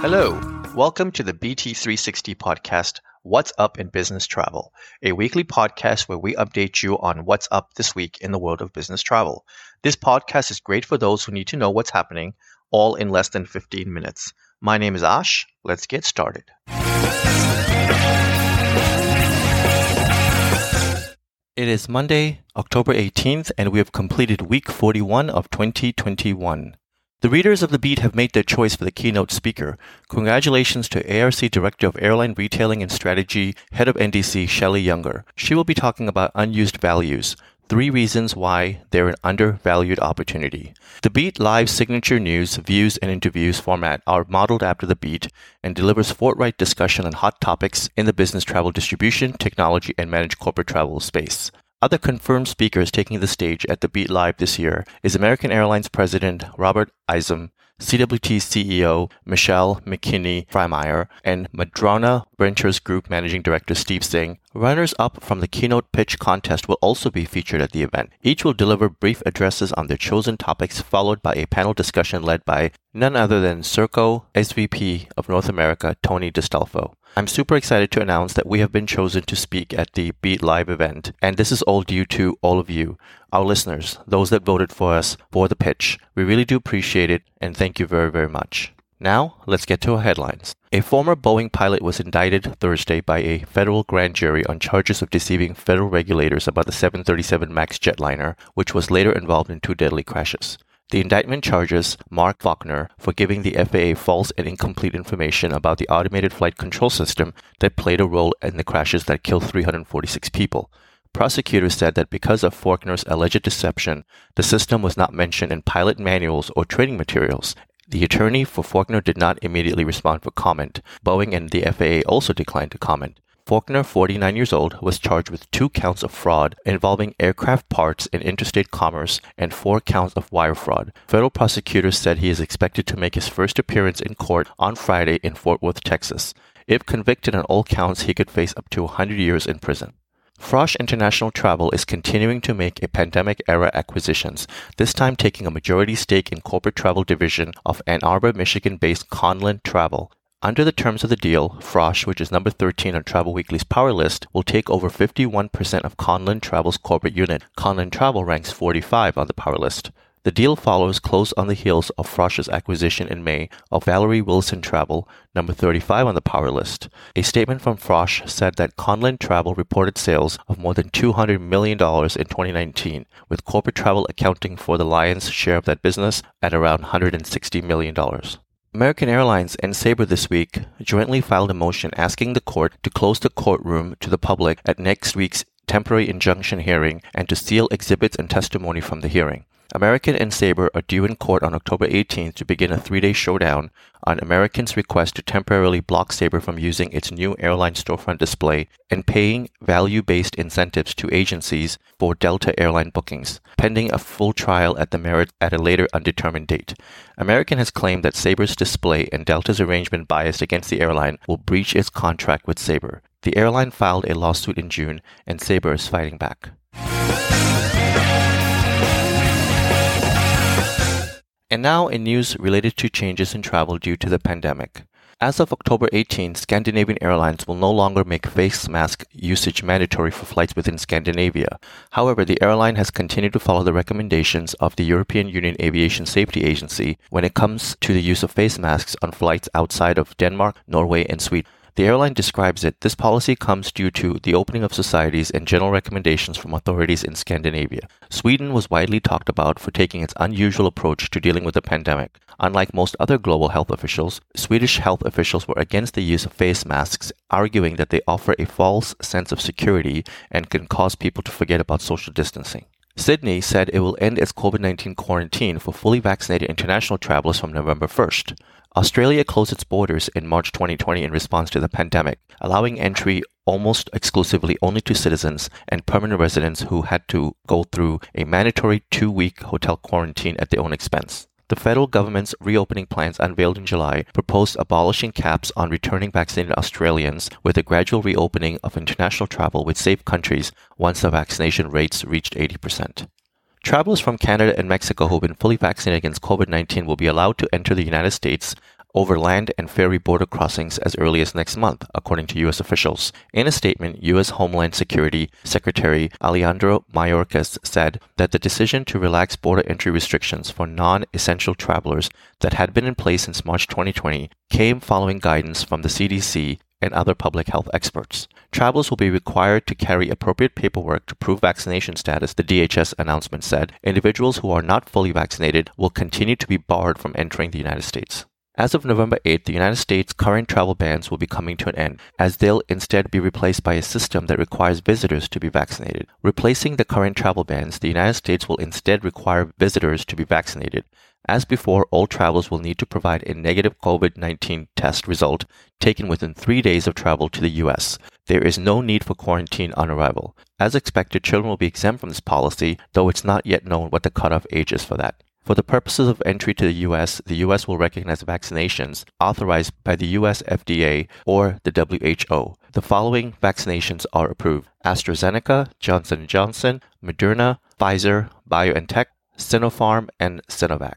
Hello, welcome to the BT360 podcast, What's Up in Business Travel, a weekly podcast where we update you on what's up this week in the world of business travel. This podcast is great for those who need to know what's happening, all in less than 15 minutes. My name is Ash. Let's get started. It is Monday, October 18th, and we have completed week 41 of 2021. The readers of The Beat have made their choice for the keynote speaker. Congratulations to ARC Director of Airline Retailing and Strategy, Head of NDC, Shelley Younger. She will be talking about unused values, three reasons why they're an undervalued opportunity. The Beat Live signature news, views, and interviews format are modeled after The Beat and delivers forthright discussion on hot topics in the business travel distribution, technology, and managed corporate travel space. Other confirmed speakers taking the stage at the Beat Live this year is American Airlines President Robert Isom, CWT CEO Michelle McKinney-Frymire, and Madrona Ventures Group Managing Director Steve Singh. Runners up from the keynote pitch contest will also be featured at the event. Each will deliver brief addresses on their chosen topics, followed by a panel discussion led by none other than Serko SVP of North America, Tony D'Astolfo. I'm super excited to announce that we have been chosen to speak at the Beat Live event, and this is all due to all of you, our listeners, those that voted for us for the pitch. We really do appreciate it, and thank you very, very much. Now, let's get to our headlines. A former Boeing pilot was indicted Thursday by a federal grand jury on charges of deceiving federal regulators about the 737 MAX jetliner, which was later involved in two deadly crashes. The indictment charges Mark Forkner for giving the FAA false and incomplete information about the automated flight control system that played a role in the crashes that killed 346 people. Prosecutors said that because of Forkner's alleged deception, the system was not mentioned in pilot manuals or training materials. The attorney for Forkner did not immediately respond for comment. Boeing and the FAA also declined to comment. Forkner, 49 years old, was charged with two counts of fraud involving aircraft parts in interstate commerce and four counts of wire fraud. Federal prosecutors said he is expected to make his first appearance in court on Friday in Fort Worth, Texas. If convicted on all counts, he could face up to 100 years in prison. Frosch International Travel is continuing to make a pandemic era acquisitions, this time taking a majority stake in corporate travel division of Ann Arbor, Michigan based Conlin Travel. Under the terms of the deal, Frosch, which is number 13 on Travel Weekly's power list, will take over 51% of Conlin Travel's corporate unit. Conlin Travel ranks 45 on the power list. The deal follows close on the heels of Frosch's acquisition in May of Valerie Wilson Travel, number 35 on the power list. A statement from Frosch said that Conlin Travel reported sales of more than $200 million in 2019, with corporate travel accounting for the lion's share of that business at around $160 million. American Airlines and Sabre this week jointly filed a motion asking the court to close the courtroom to the public at next week's temporary injunction hearing and to seal exhibits and testimony from the hearing. American and Sabre are due in court on October 18th to begin a three day showdown on American's request to temporarily block Sabre from using its new airline storefront display and paying value based incentives to agencies for Delta airline bookings, pending a full trial at the merits at a later undetermined date. American has claimed that Sabre's display and Delta's arrangement biased against the airline will breach its contract with Sabre. The airline filed a lawsuit in June, and Sabre is fighting back. And now in news related to changes in travel due to the pandemic. As of October 18, Scandinavian Airlines will no longer make face mask usage mandatory for flights within Scandinavia. However, the airline has continued to follow the recommendations of the European Union Aviation Safety Agency when it comes to the use of face masks on flights outside of Denmark, Norway, and Sweden. The airline describes it this policy comes due to the opening of societies and general recommendations from authorities in Scandinavia. Sweden was widely talked about for taking its unusual approach to dealing with the pandemic. Unlike most other global health officials, Swedish health officials were against the use of face masks, arguing that they offer a false sense of security and can cause people to forget about social distancing. Sydney said it will end its COVID 19 quarantine for fully vaccinated international travelers from November 1st. Australia closed its borders in March 2020 in response to the pandemic, allowing entry almost exclusively only to citizens and permanent residents who had to go through a mandatory two week hotel quarantine at their own expense. The federal government's reopening plans unveiled in July proposed abolishing caps on returning vaccinated Australians with a gradual reopening of international travel with safe countries once the vaccination rates reached 80%. Travelers from Canada and Mexico who have been fully vaccinated against COVID 19 will be allowed to enter the United States over land and ferry border crossings as early as next month, according to U.S. officials. In a statement, U.S. Homeland Security Secretary Alejandro Mayorkas said that the decision to relax border entry restrictions for non essential travelers that had been in place since March 2020 came following guidance from the CDC and other public health experts. Travelers will be required to carry appropriate paperwork to prove vaccination status, the DHS announcement said. Individuals who are not fully vaccinated will continue to be barred from entering the United States. As of November 8th, the United States' current travel bans will be coming to an end, as they'll instead be replaced by a system that requires visitors to be vaccinated. Replacing the current travel bans, the United States will instead require visitors to be vaccinated. As before, all travelers will need to provide a negative COVID 19 test result taken within three days of travel to the U.S. There is no need for quarantine on arrival. As expected, children will be exempt from this policy, though it's not yet known what the cutoff age is for that. For the purposes of entry to the U.S., the U.S. will recognize vaccinations authorized by the U.S. FDA or the WHO. The following vaccinations are approved AstraZeneca, Johnson & Johnson, Moderna, Pfizer, BioNTech, Sinopharm, and Sinovac.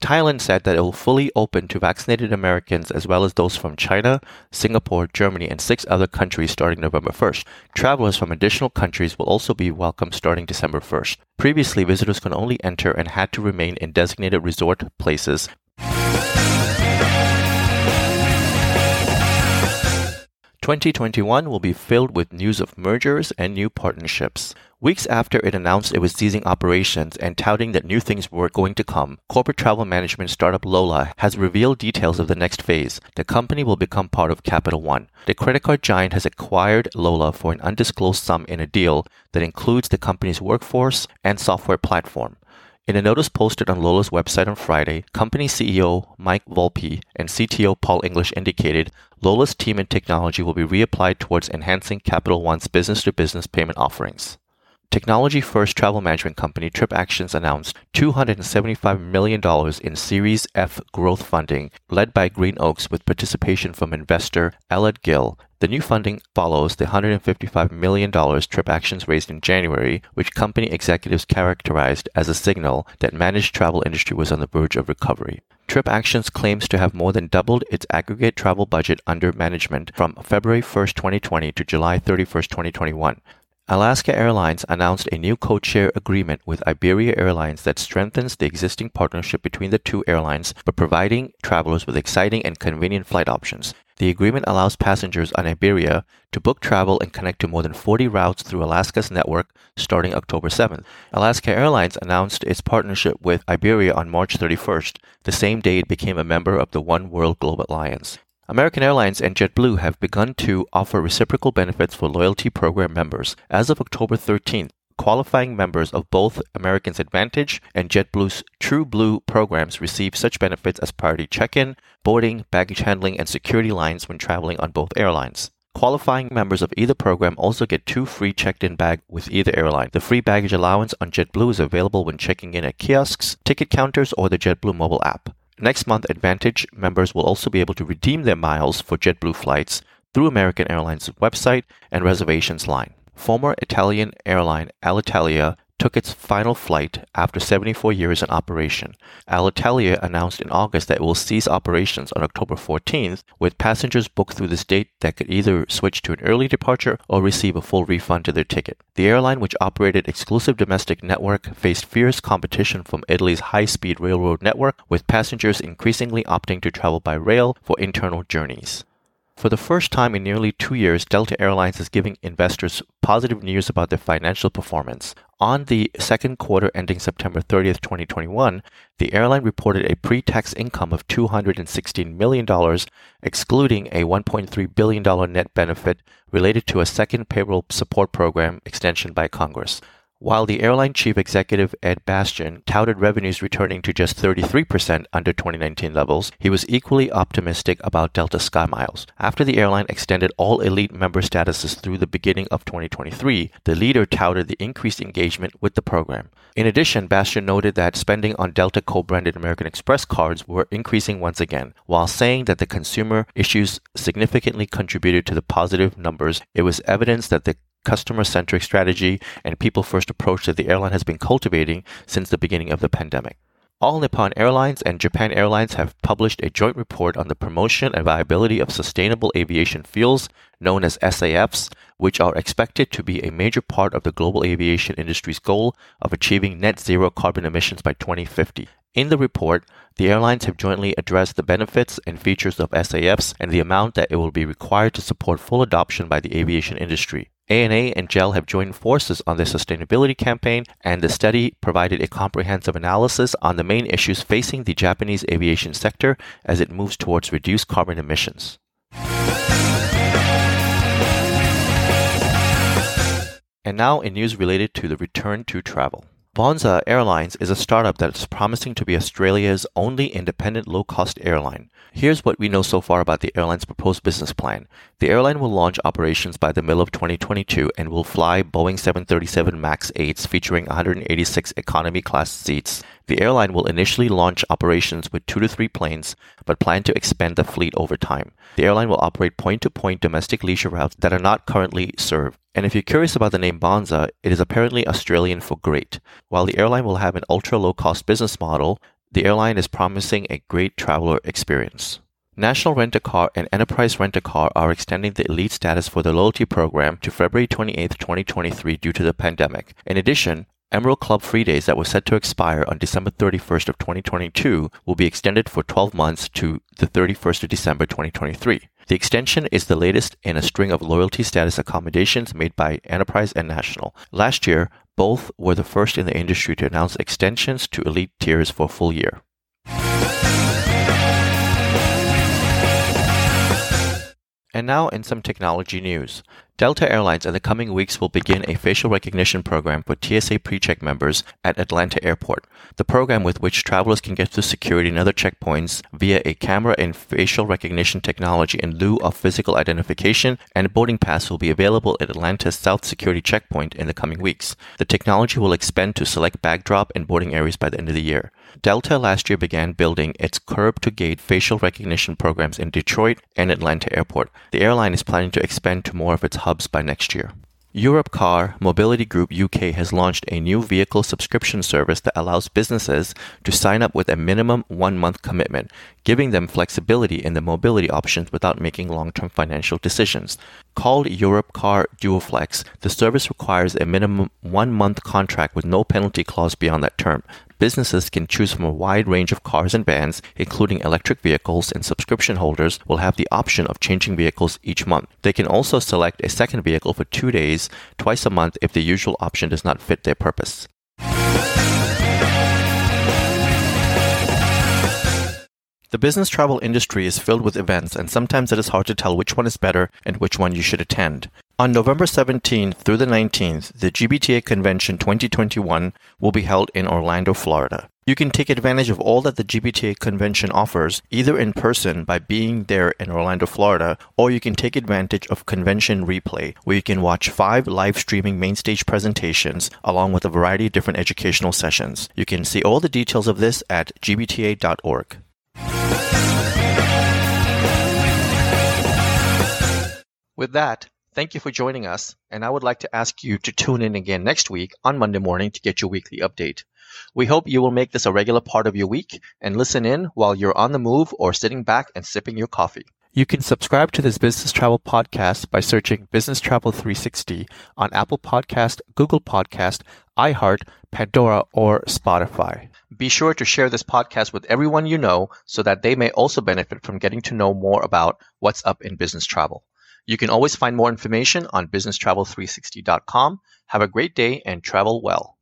Thailand said that it will fully open to vaccinated Americans as well as those from China, Singapore, Germany, and six other countries starting November 1st. Travelers from additional countries will also be welcome starting December 1st. Previously, visitors could only enter and had to remain in designated resort places 2021 will be filled with news of mergers and new partnerships. Weeks after it announced it was ceasing operations and touting that new things were going to come, corporate travel management startup Lola has revealed details of the next phase. The company will become part of Capital One. The credit card giant has acquired Lola for an undisclosed sum in a deal that includes the company's workforce and software platform. In a notice posted on Lola's website on Friday, company CEO Mike Volpe and CTO Paul English indicated Lola's team and technology will be reapplied towards enhancing Capital One's business to business payment offerings. Technology first travel management company TripActions announced $275 million in Series F growth funding led by Greenoaks with participation from investor Elad Gil. The new funding follows the $155 million TripActions raised in January, which company executives characterized as a signal that managed travel industry was on the verge of recovery. TripActions claims to have more than doubled its aggregate travel budget under management from February 1, 2020 to July 31, 2021. Alaska Airlines announced a new code-share agreement with Iberia Airlines that strengthens the existing partnership between the two airlines by providing travelers with exciting and convenient flight options. The agreement allows passengers on Iberia to book travel and connect to more than 40 routes through Alaska's network starting October 7th. Alaska Airlines announced its partnership with Iberia on March 31st, the same day it became a member of the One World Global Alliance. American Airlines and JetBlue have begun to offer reciprocal benefits for loyalty program members. As of October 13th, qualifying members of both American's Advantage and JetBlue's True Blue programs receive such benefits as priority check-in, boarding, baggage handling, and security lines when traveling on both airlines. Qualifying members of either program also get two free checked-in bags with either airline. The free baggage allowance on JetBlue is available when checking in at kiosks, ticket counters, or the JetBlue mobile app. Next month, Advantage members will also be able to redeem their miles for JetBlue flights through American Airlines' website and reservations line. Former Italian airline Alitalia took its final flight after 74 years in operation. Alitalia announced in August that it will cease operations on October 14th, with passengers booked through this date that could either switch to an early departure or receive a full refund to their ticket. The airline, which operated exclusive domestic network, faced fierce competition from Italy's high-speed railroad network, with passengers increasingly opting to travel by rail for internal journeys. For the first time in nearly two years, Delta Airlines is giving investors positive news about their financial performance. On the second quarter ending September 30th, 2021, the airline reported a pre tax income of $216 million, excluding a $1.3 billion net benefit related to a second payroll support program extension by Congress. While the airline chief executive Ed Bastian touted revenues returning to just 33% under 2019 levels, he was equally optimistic about Delta SkyMiles. After the airline extended all elite member statuses through the beginning of 2023, the leader touted the increased engagement with the program. In addition, Bastian noted that spending on Delta co-branded American Express cards were increasing once again. While saying that the consumer issues significantly contributed to the positive numbers, it was evidence that the customer centric strategy and people first approach that the airline has been cultivating since the beginning of the pandemic. All Nippon Airlines and Japan Airlines have published a joint report on the promotion and viability of sustainable aviation fuels, known as SAFs, which are expected to be a major part of the global aviation industry's goal of achieving net zero carbon emissions by 2050. In the report, the airlines have jointly addressed the benefits and features of SAFs and the amount that it will be required to support full adoption by the aviation industry. ANA and JAL have joined forces on their sustainability campaign, and the study provided a comprehensive analysis on the main issues facing the Japanese aviation sector as it moves towards reduced carbon emissions. And now, in news related to the return to travel. Bonza Airlines is a startup that is promising to be Australia's only independent low cost airline. Here's what we know so far about the airline's proposed business plan. The airline will launch operations by the middle of 2022 and will fly Boeing 737 MAX 8s featuring 186 economy class seats. The airline will initially launch operations with two to three planes, but plan to expand the fleet over time. The airline will operate point to point domestic leisure routes that are not currently served. And if you're curious about the name Bonza, it is apparently Australian for great. While the airline will have an ultra low cost business model, the airline is promising a great traveler experience. National Rent a Car and Enterprise Rent a Car are extending the elite status for the loyalty program to February 28, 2023 due to the pandemic. In addition, Emerald Club free days that were set to expire on December 31st of 2022 will be extended for 12 months to the 31st of December 2023. The extension is the latest in a string of loyalty status accommodations made by Enterprise and National. Last year, both were the first in the industry to announce extensions to elite tiers for a full year. And now in some technology news. Delta Airlines in the coming weeks will begin a facial recognition program for TSA PreCheck members at Atlanta Airport. The program with which travelers can get through security and other checkpoints via a camera and facial recognition technology in lieu of physical identification and boarding pass will be available at Atlanta's South Security Checkpoint in the coming weeks. The technology will expand to select bag drop and boarding areas by the end of the year. Delta last year began building its curb to gate facial recognition programs in Detroit and Atlanta Airport. The airline is planning to expand to more of its hubs by next year. Europcar Mobility Group UK has launched a new vehicle subscription service that allows businesses to sign up with a minimum one month commitment, giving them flexibility in the mobility options without making long term financial decisions. Called Europe Europcar DuoFlex, the service requires a minimum one month contract with no penalty clause beyond that term businesses can choose from a wide range of cars and vans, including electric vehicles, and subscription holders will have the option of changing vehicles each month. They can also select a second vehicle for two days, twice a month if the usual option does not fit their purpose. The business travel industry is filled with events, and sometimes it is hard to tell which one is better and which one you should attend. On November 17th through the 19th, the GBTA Convention 2021 will be held in Orlando, Florida. You can take advantage of all that the GBTA convention offers either in person by being there in Orlando, Florida, or you can take advantage of convention replay where you can watch five live streaming main stage presentations along with a variety of different educational sessions. You can see all the details of this at gbta.org. With that, thank you for joining us, and I would like to ask you to tune in again next week on Monday morning to get your weekly update. We hope you will make this a regular part of your week and listen in while you're on the move or sitting back and sipping your coffee. You can subscribe to this business travel podcast by searching Business Travel 360 on Apple Podcast, Google Podcast, iHeart, Pandora, or Spotify. Be sure to share this podcast with everyone you know so that they may also benefit from getting to know more about what's up in business travel. You can always find more information on businesstravel360.com. Have a great day and travel well.